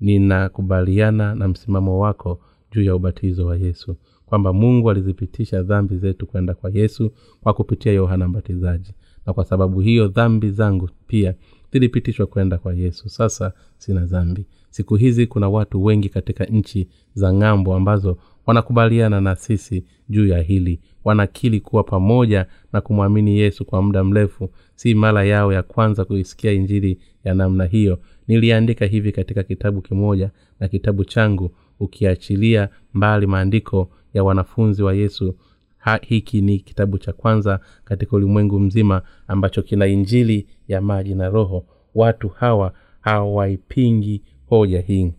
Speaker 1: ninakubaliana na msimamo wako juu ya ubatizo wa yesu. Kwamba mungu alizipitisha dhambi zetu kwenda kwa yesu kwa kupitia yohana mbatizaji. Na kwa sababu hiyo dhambi zangu pia zilipitishwa kwenda kwa yesu. Sasa sina dhambi. Siku hizi kuna watu wengi katika nchi za ng'ambo ambazo wanakubaliana na sisi juu ya hili. Wanakili kuwa pamoja na kumwamini yesu kwa muda mrefu si mara yao ya kwanza kuisikia injili ya namna hiyo. Niliandika hivi katika kitabu kimoja na kitabu changu ukiachilia mbali maandiko ya wanafunzi wa yesu. Ha, hiki ni kitabu cha kwanza katika ulimwengu mzima ambacho kina injili ya maji na roho. Watu hawa hawaipingi hoja hii.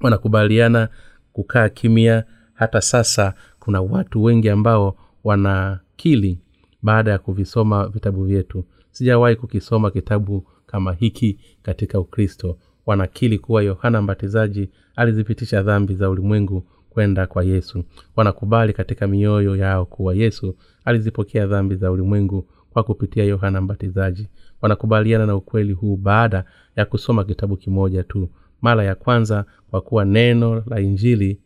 Speaker 1: Wanakubaliana kukaa kimya hata sasa kuna watu wengi ambao wanakili baada ya kuvisoma vitabu vyetu. Sijawahi kukisoma kitabu kama hiki katika ukristo. Wanakili kuwa yohana mbatizaji alizipitisha dhambi za ulimwengu kwenda kwa yesu. Wanakubali katika mioyo yao kuwa yesu alizipokea dhambi za ulimwengu kwa kupitia yohana mbatizaji. Wanakubaliana na ukweli huu baada ya kusoma kitabu kimoja tu. Mara ya kwanza kwa kuwa neno la injili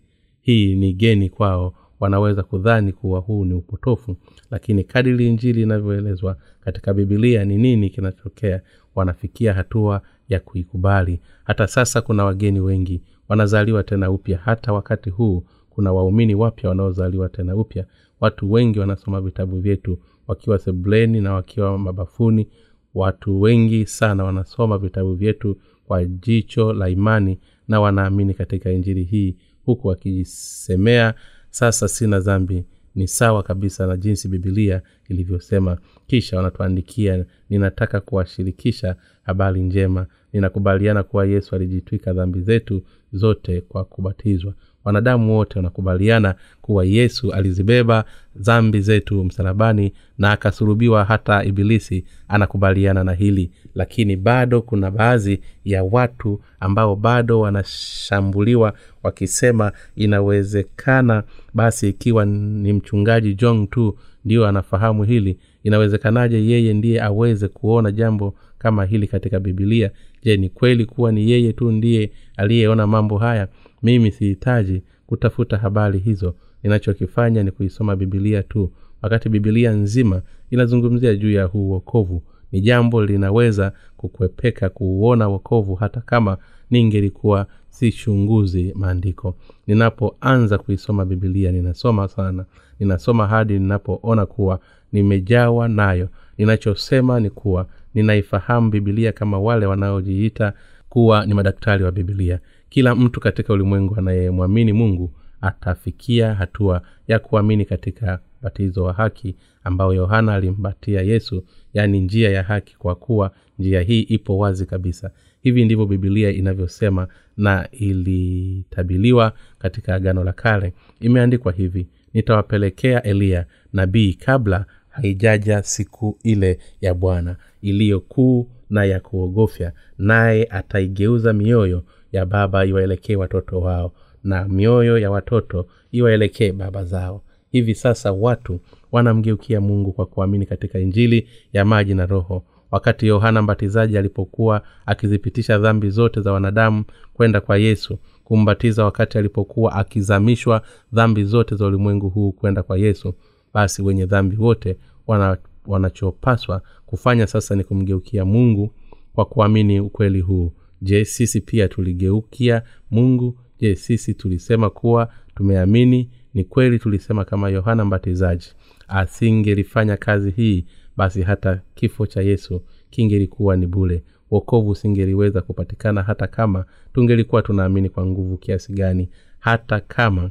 Speaker 1: hii ni geni kwao wanaweza kudhani kuwa huu ni upotofu lakini kadiri injili inavyoelezwa katika bibilia ni nini kinachotokea? Wanafikia hatua ya kuikubali. Hata sasa kuna wageni wengi wanazaliwa tena upya. Hata wakati huu kuna waumini wapya wanaozaliwa tena upya. Watu wengi wanasoma vitabu vyetu wakiwa sebuleni na wakiwa mabafuni. Watu wengi sana wanasoma vitabu vyetu kwa jicho la imani na wanaamini katika injili hii huku akijisemea sasa sina dhambi ni sawa kabisa na jinsi bibilia ilivyosema. Kisha wanatuandikia ninataka kuwashirikisha habari njema. Ninakubaliana kuwa yesu alijitwika dhambi zetu zote kwa kubatizwa. Wanadamu wote wanakubaliana kuwa yesu alizibeba dhambi zetu msalabani na akasulubiwa hata ibilisi anakubaliana na hili lakini bado kuna baadhi ya watu ambao bado wanashambuliwa wakisema inawezekana basi ikiwa ni mchungaji jong tu ndiyo anafahamu hili. Inawezekanaje yeye ndiye aweze kuona jambo kama hili katika bibilia je ni kweli kuwa ni yeye tu ndiye aliyeona mambo haya? Mimi sihitaji kutafuta habari hizo. Ninachokifanya ni kuisoma bibilia tu. Wakati bibilia nzima inazungumzia juu ya huu wokovu ni jambo linaweza kukwepeka kuuona wokovu hata kama ningelikuwa sichunguzi maandiko. Ninapoanza kuisoma bibilia ninasoma sana. Ninasoma hadi ninapoona kuwa nimejawa nayo. Ninachosema ni kuwa ninaifahamu bibilia kama wale wanaojiita kuwa ni madaktari wa bibilia kila mtu katika ulimwengu anayemwamini mungu atafikia hatua ya kuamini katika batizo wa haki ambao yohana alimbatia yesu yaani njia ya haki kwa kuwa njia hii ipo wazi kabisa. Hivi ndivyo bibilia inavyosema na ilitabiliwa katika agano la kale. Imeandikwa hivi nitawapelekea eliya nabii kabla haijaja siku ile ya bwana iliyokuu na ya kuogofya naye ataigeuza mioyo ya baba iwaelekee watoto wao na mioyo ya watoto iwaelekee baba zao. Hivi sasa watu wanamgeukia mungu kwa kuamini katika injili ya maji na roho. Wakati yohana mbatizaji alipokuwa akizipitisha dhambi zote za wanadamu kwenda kwa yesu kumbatiza wakati alipokuwa akizamishwa dhambi zote za ulimwengu huu kwenda kwa yesu basi wenye dhambi wote wana, wanachopaswa kufanya sasa ni kumgeukia mungu kwa kuamini ukweli huu. Je sisi pia tuligeukia mungu je sisi tulisema kuwa tumeamini? Ni kweli tulisema kama yohana mbatizaji. Asingelifanya kazi hii basi hata kifo cha yesu kingelikuwa ni bule wokovu usingeliweza kupatikana hata kama tungelikuwa tunaamini kwa nguvu kiasi gani. Hata kama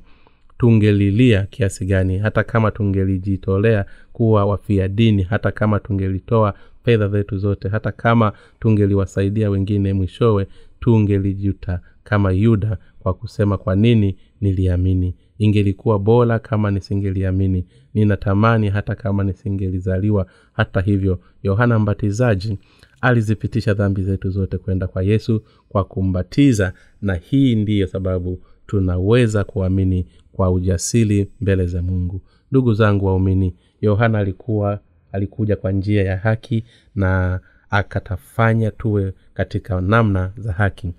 Speaker 1: tungelilia kiasi gani. Hata kama tungelijitolea kuwa wafia dini. Hata kama tungelitoa fedha zetu zote. Hata kama tungeliwasaidia wengine mwishowe tungelijuta kama yuda kwa kusema kwa nini niliamini. Ingelikuwa bora kama nisingeliamini. Ninatamani hata kama nisingelizaliwa hata hivyo yohana mbatizaji alizipitisha dhambi zetu zote kwenda kwa yesu kwa kumbatiza na hii ndiyo sababu tunaweza kuamini kwa ujasiri mbele za mungu. Ndugu zangu waumini yohana alikuwa alikuja kwa njia ya haki na akatafanya tuwe katika namna za haki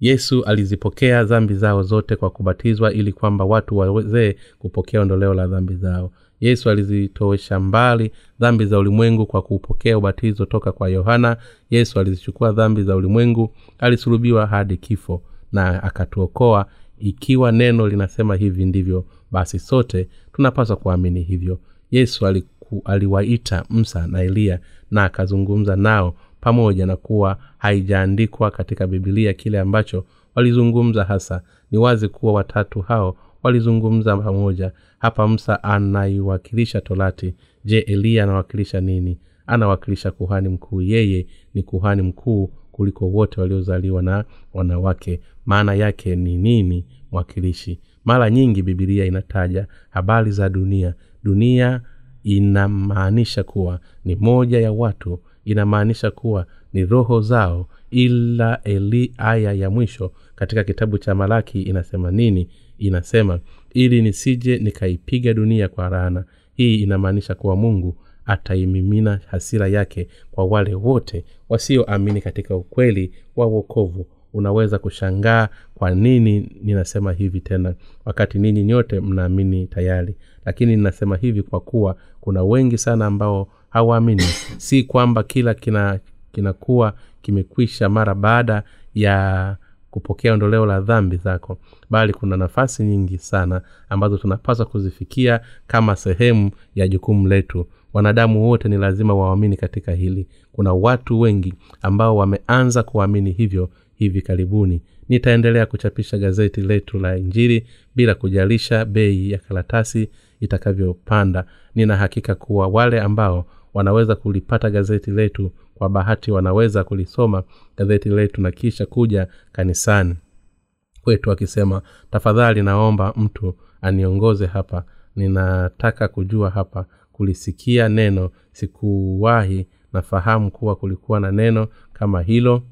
Speaker 1: yesu alizipokea dhambi zao zote kwa kubatizwa ili kwamba watu waweze kupokea ondoleo la dhambi zao. Yesu alizitowesha mbali dhambi za ulimwengu kwa kupokea ubatizo toka kwa yohana. Yesu alizichukua dhambi za ulimwengu alisulubiwa hadi kifo na akatuokoa. Ikiwa neno linasema hivi ndivyo basi sote tunapaswa kuamini hivyo. Yesu aliku, aliwaita msa na eliya na akazungumza nao pamoja na kuwa haijaandikwa katika bibilia kile ambacho walizungumza hasa. Ni wazi kuwa watatu hao walizungumza pamoja. Hapa msa anaiwakilisha torati. Je eliya anawakilisha nini? Anawakilisha kuhani mkuu. Yeye ni kuhani mkuu kuliko wote waliozaliwa na wanawake. Maana yake ni nini mwakilishi? Mara nyingi bibilia inataja habari za dunia. Dunia inamaanisha kuwa ni moja ya watu inamaanisha kuwa ni roho zao ila eli aya ya mwisho katika kitabu cha malaki inasema nini? Inasema ili nisije nikaipiga dunia kwa rana hii inamaanisha kuwa mungu ataimimina hasira yake kwa wale wote wasioamini katika ukweli wa wokovu. Unaweza kushangaa kwa nini ninasema hivi tena wakati ninyi nyote mnaamini tayari. Lakini ninasema hivi kwa kuwa kuna wengi sana ambao hawaamini. *laughs* Si kwamba kila kina kinakuwa kimekwisha mara baada ya kupokea ondoleo la dhambi zako bali kuna nafasi nyingi sana ambazo tunapaswa kuzifikia kama sehemu ya jukumu letu. Wanadamu wote ni lazima waamini katika hili. Kuna watu wengi ambao wameanza kuamini hivyo hivi karibuni. Nitaendelea kuchapisha gazeti letu la injili bila kujalisha bei ya karatasi itakavyopanda. Nina hakika kuwa wale ambao wanaweza kulipata gazeti letu. Kwa bahati wanaweza kulisoma gazeti letu na kisha kuja kanisani. Kwetu akisema tafadhali naomba mtu aniongoze hapa. Ninataka kujua hapa kulisikia neno. Sikuwahi nafahamu kuwa kulikuwa na neno kama hilo.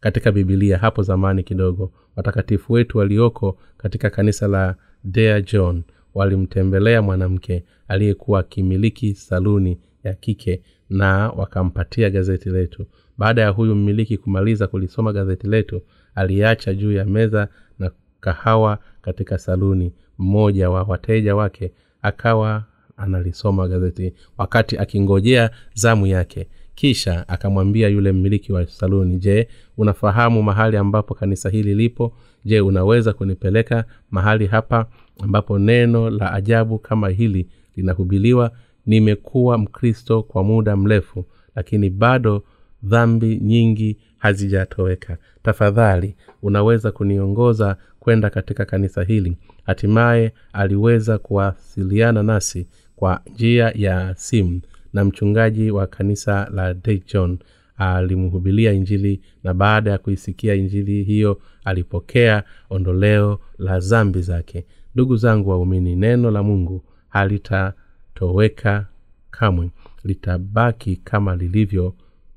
Speaker 1: Katika bibilia hapo zamani kidogo watakatifu wetu walioko katika kanisa la dea john walimtembelea mwanamke aliyekuwa akimiliki saluni ya kike na wakampatia gazeti letu. Baada ya huyu mmiliki kumaliza kulisoma gazeti letu aliacha juu ya meza na kahawa katika saluni. Mmoja wa wateja wake akawa analisoma gazeti wakati akingojea zamu yake. Kisha akamwambia yule mmiliki wa saluni je unafahamu mahali ambapo kanisa hili lipo? Je unaweza kunipeleka mahali hapa ambapo neno la ajabu kama hili linahubiliwa nimekuwa mkristo kwa muda mrefu lakini bado dhambi nyingi hazijatoweka. Tafadhali unaweza kuniongoza kwenda katika kanisa hili. Hatimaye aliweza kuwasiliana nasi kwa njia ya simu na mchungaji wa kanisa la Dayton alimhubilia injili na baada ya kuisikia injili hiyo alipokea ondoleo la zambi zake. Ndugu zangu waumini neno la mungu halitatoweka kamwe litabaki kama lilivyo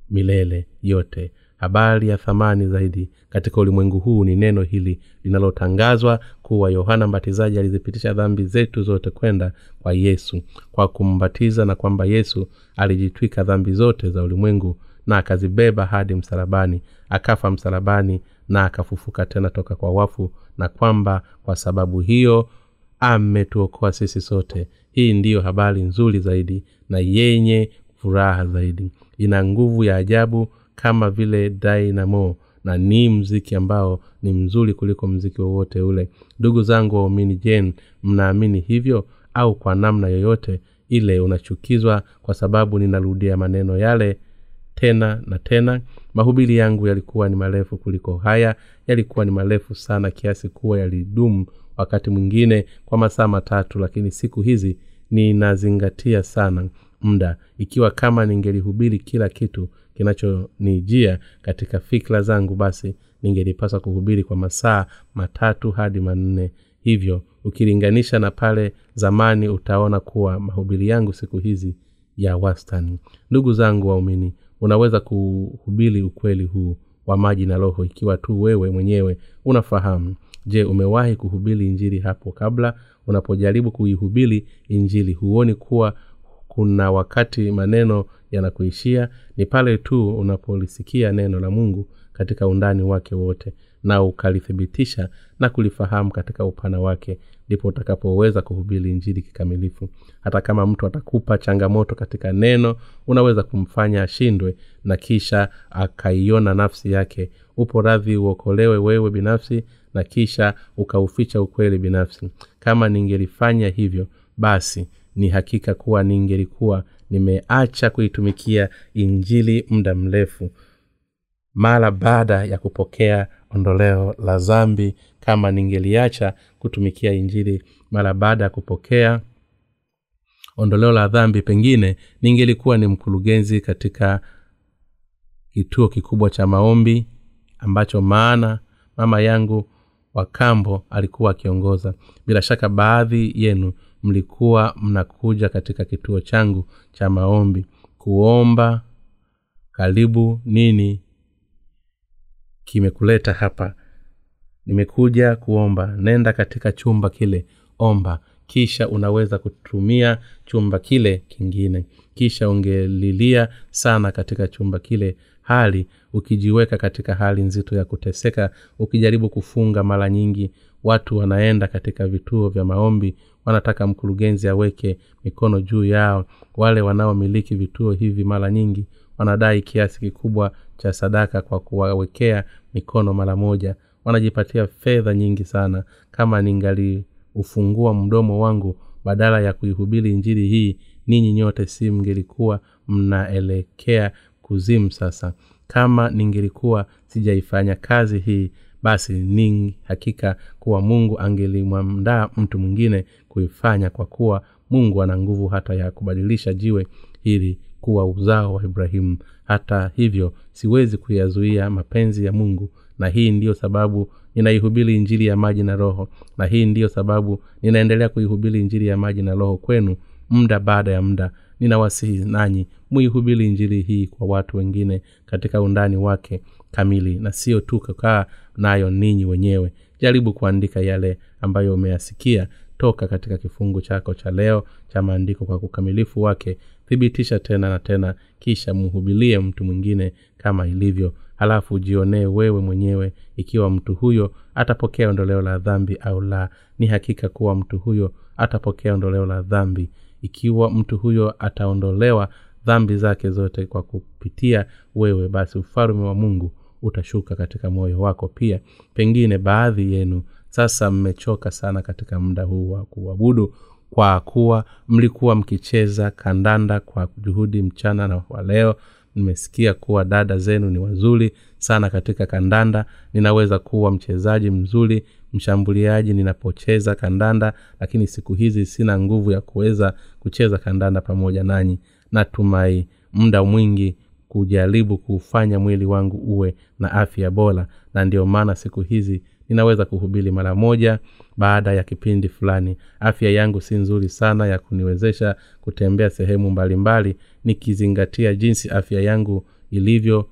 Speaker 1: milele yote. Habari ya thamani zaidi katika ulimwengu huu ni neno hili linalotangazwa kuwa yohana mbatizaji alizipitisha dhambi zetu zote kwenda kwa yesu kwa kumbatiza na kwamba yesu alijitwika dhambi zote za ulimwengu na akazibeba hadi msalabani akafa msalabani na akafufuka tena toka kwa wafu na kwamba kwa sababu hiyo ametuokoa sisi sote. Hii ndiyo habari nzuri zaidi na yenye furaha zaidi. Ina nguvu ya ajabu kama vile dinamo na ni mziki ambao ni mzuri kuliko mziki wowote ule. Ndugu zangu waumini jen mnaamini hivyo au kwa namna yoyote ile unachukizwa kwa sababu ninarudia maneno yale tena na tena? Mahubiri yangu yalikuwa ni marefu kuliko haya yalikuwa ni marefu sana kiasi kuwa yalidumu wakati mwingine kwa masaa matatu lakini siku hizi ninazingatia sana muda. Ikiwa kama ningelihubiri kila kitu kinachonijia katika fikra zangu basi ningelipaswa kuhubiri kwa masaa matatu hadi manne. Hivyo ukilinganisha na pale zamani utaona kuwa mahubiri yangu siku hizi ya wastani. Ndugu zangu waumini unaweza kuhubiri ukweli huu wa maji na roho ikiwa tu wewe mwenyewe unafahamu je umewahi kuhubiri injili hapo kabla? Unapojaribu kuihubiri injili huoni kuwa kuna wakati maneno yanakuishia? Ni pale tu unapolisikia neno la mungu katika undani wake wote na ukalithibitisha na kulifahamu katika upana wake ndipo utakapoweza kuhubiri injili kikamilifu. Hata kama mtu atakupa changamoto katika neno unaweza kumfanya ashindwe na kisha akaiona nafsi yake. Upo radhi uokolewe wewe binafsi na kisha ukauficha ukweli binafsi. Kama ningelifanya hivyo basi ni hakika kuwa ningelikuwa nimeacha kuitumikia injili muda mrefu. Mara baada ya kupokea ondoleo la zambi kama ningeliacha kutumikia injili mara baada ya kupokea ondoleo la dhambi pengine ningelikuwa ni mkurugenzi katika kituo kikubwa cha maombi ambacho maana mama yangu wa kambo alikuwa akiongoza. Bila shaka baadhi yenu mlikuwa mnakuja katika kituo changu cha maombi kuomba karibu nini kimekuleta hapa. Nimekuja kuomba nenda katika chumba kile omba. Kisha unaweza kutumia chumba kile kingine. Kisha ungelilia sana katika chumba kile hali ukijiweka katika hali nzito ya kuteseka ukijaribu kufunga mara nyingi. Watu wanaenda katika vituo vya maombi wanataka mkurugenzi aweke mikono juu yao. Wale wanaomiliki vituo hivi mara nyingi wanadai kiasi kikubwa cha sadaka kwa kuwawekea mikono mara moja. Wanajipatia fedha nyingi sana. Kama ningaliufungua mdomo wangu badala ya kuihubiri injili hii ninyi nyote si mngelikuwa mnaelekea kuzimu sasa. Kama ningelikuwa sijaifanya kazi hii basi ni hakika kuwa mungu angelimwandaa mtu mwingine kuifanya kwa kuwa mungu ana nguvu hata ya kubadilisha jiwe hili kuwa uzao wa ibrahimu. Hata hivyo siwezi kuyazuia mapenzi ya mungu na hii ndiyo sababu ninaihubiri injili ya maji na roho na hii ndiyo sababu ninaendelea kuihubiri injili ya maji na roho kwenu muda baada ya muda. Ninawasihi nanyi muihubiri injili hii kwa watu wengine katika undani wake kamili na sio tu kukaa nayo ninyi wenyewe. Jaribu kuandika yale ambayo umeyasikia toka katika kifungu chako cha leo cha maandiko kwa ukamilifu wake. Thibitisha tena na tena kisha mhubilie mtu mwingine kama ilivyo. Halafu ujionee wewe mwenyewe ikiwa mtu huyo atapokea ondoleo la dhambi au la. Ni hakika kuwa mtu huyo atapokea ondoleo la dhambi. Ikiwa mtu huyo ataondolewa dhambi zake zote kwa kupitia wewe basi ufalme wa mungu utashuka katika moyo wako pia. Pengine baadhi yenu sasa mmechoka sana katika muda huu wa kuabudu kwa kuwa mlikuwa mkicheza kandanda kwa juhudi mchana na wa leo. Nimesikia kuwa dada zenu ni wazuri sana katika kandanda. Ninaweza kuwa mchezaji mzuri mshambuliaji ninapocheza kandanda lakini siku hizi sina nguvu ya kuweza kucheza kandanda pamoja nanyi. Natumai muda mwingi kujaribu kuufanya mwili wangu uwe na afya bora na ndio maana siku hizi ninaweza kuhubiri mara moja baada ya kipindi fulani. Afya yangu si nzuri sana ya kuniwezesha kutembea sehemu mbalimbali nikizingatia jinsi afya yangu ilivyo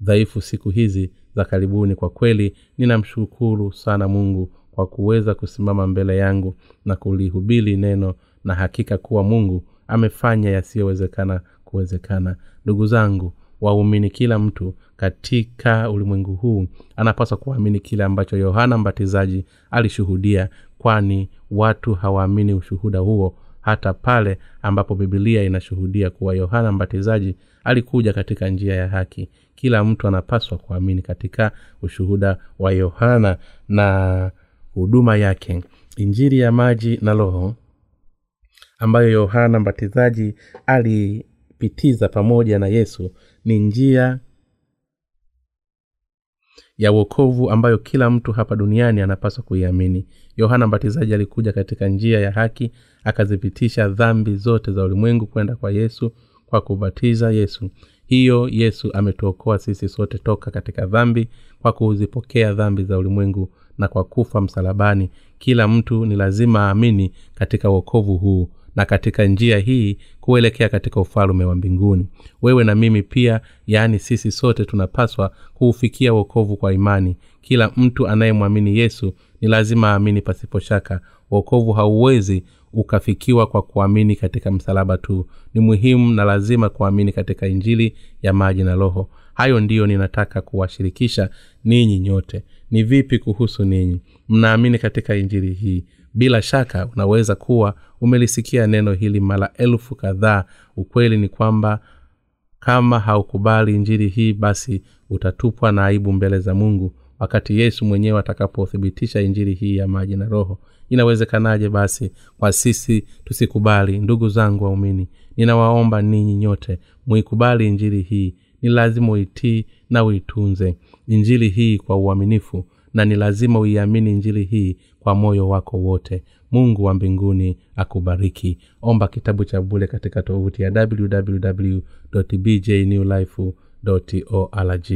Speaker 1: dhaifu siku hizi za karibuni. Kwa kweli ninamshukuru sana mungu kwa kuweza kusimama mbele yangu na kulihubiri neno na hakika kuwa mungu amefanya yasiyowezekana kuwezekana. Ndugu zangu waumini kila mtu katika ulimwengu huu anapaswa kuamini kile ambacho yohana mbatizaji alishuhudia kwani watu hawaamini ushuhuda huo hata pale ambapo bibilia inashuhudia kuwa yohana mbatizaji alikuja katika njia ya haki. Kila mtu anapaswa kuamini katika ushuhuda wa yohana na huduma yake. Injiri ya maji na roho ambayo yohana mbatizaji alipitiza pamoja na yesu ni njia ya uokovu ambayo kila mtu hapa duniani anapaswa kuiamini. Yohana mbatizaji alikuja katika njia ya haki akazipitisha dhambi zote za ulimwengu kwenda kwa yesu kwa kubatiza yesu. Hiyo yesu ametuokoa sisi sote toka katika dhambi kwa kuzipokea dhambi za ulimwengu na kwa kufa msalabani. Kila mtu ni lazima aamini katika uokovu huu na katika njia hii kuelekea katika ufalume wa mbinguni. Wewe na mimi pia yaani sisi sote tunapaswa kuufikia uokovu kwa imani. Kila mtu anayemwamini yesu ni lazima aamini pasipo shaka. Uokovu hauwezi ukafikiwa kwa kuamini katika msalaba tu. Ni muhimu na lazima kuamini katika injili ya maji na roho. Hayo ndiyo ninataka kuwashirikisha ninyi nyote. Ni vipi kuhusu ninyi? Mnaamini katika injili hii bila shaka unaweza kuwa umelisikia neno hili mara elfu kadhaa. Ukweli ni kwamba kama haukubali injili hii basi utatupwa na aibu mbele za mungu wakati yesu mwenyewe atakapothibitisha injili hii ya maji na roho. Inawezekanaje basi kwa sisi tusikubali? Ndugu zangu waumini ninawaomba ninyi nyote muikubali injili hii. Ni lazima uitii na uitunze. Injili hii kwa uaminifu na ni lazima uiamini injili hii kwa moyo wako wote. Mungu wa mbinguni akubariki. Omba kitabu cha bule katika tovuti ya www bjnewlife org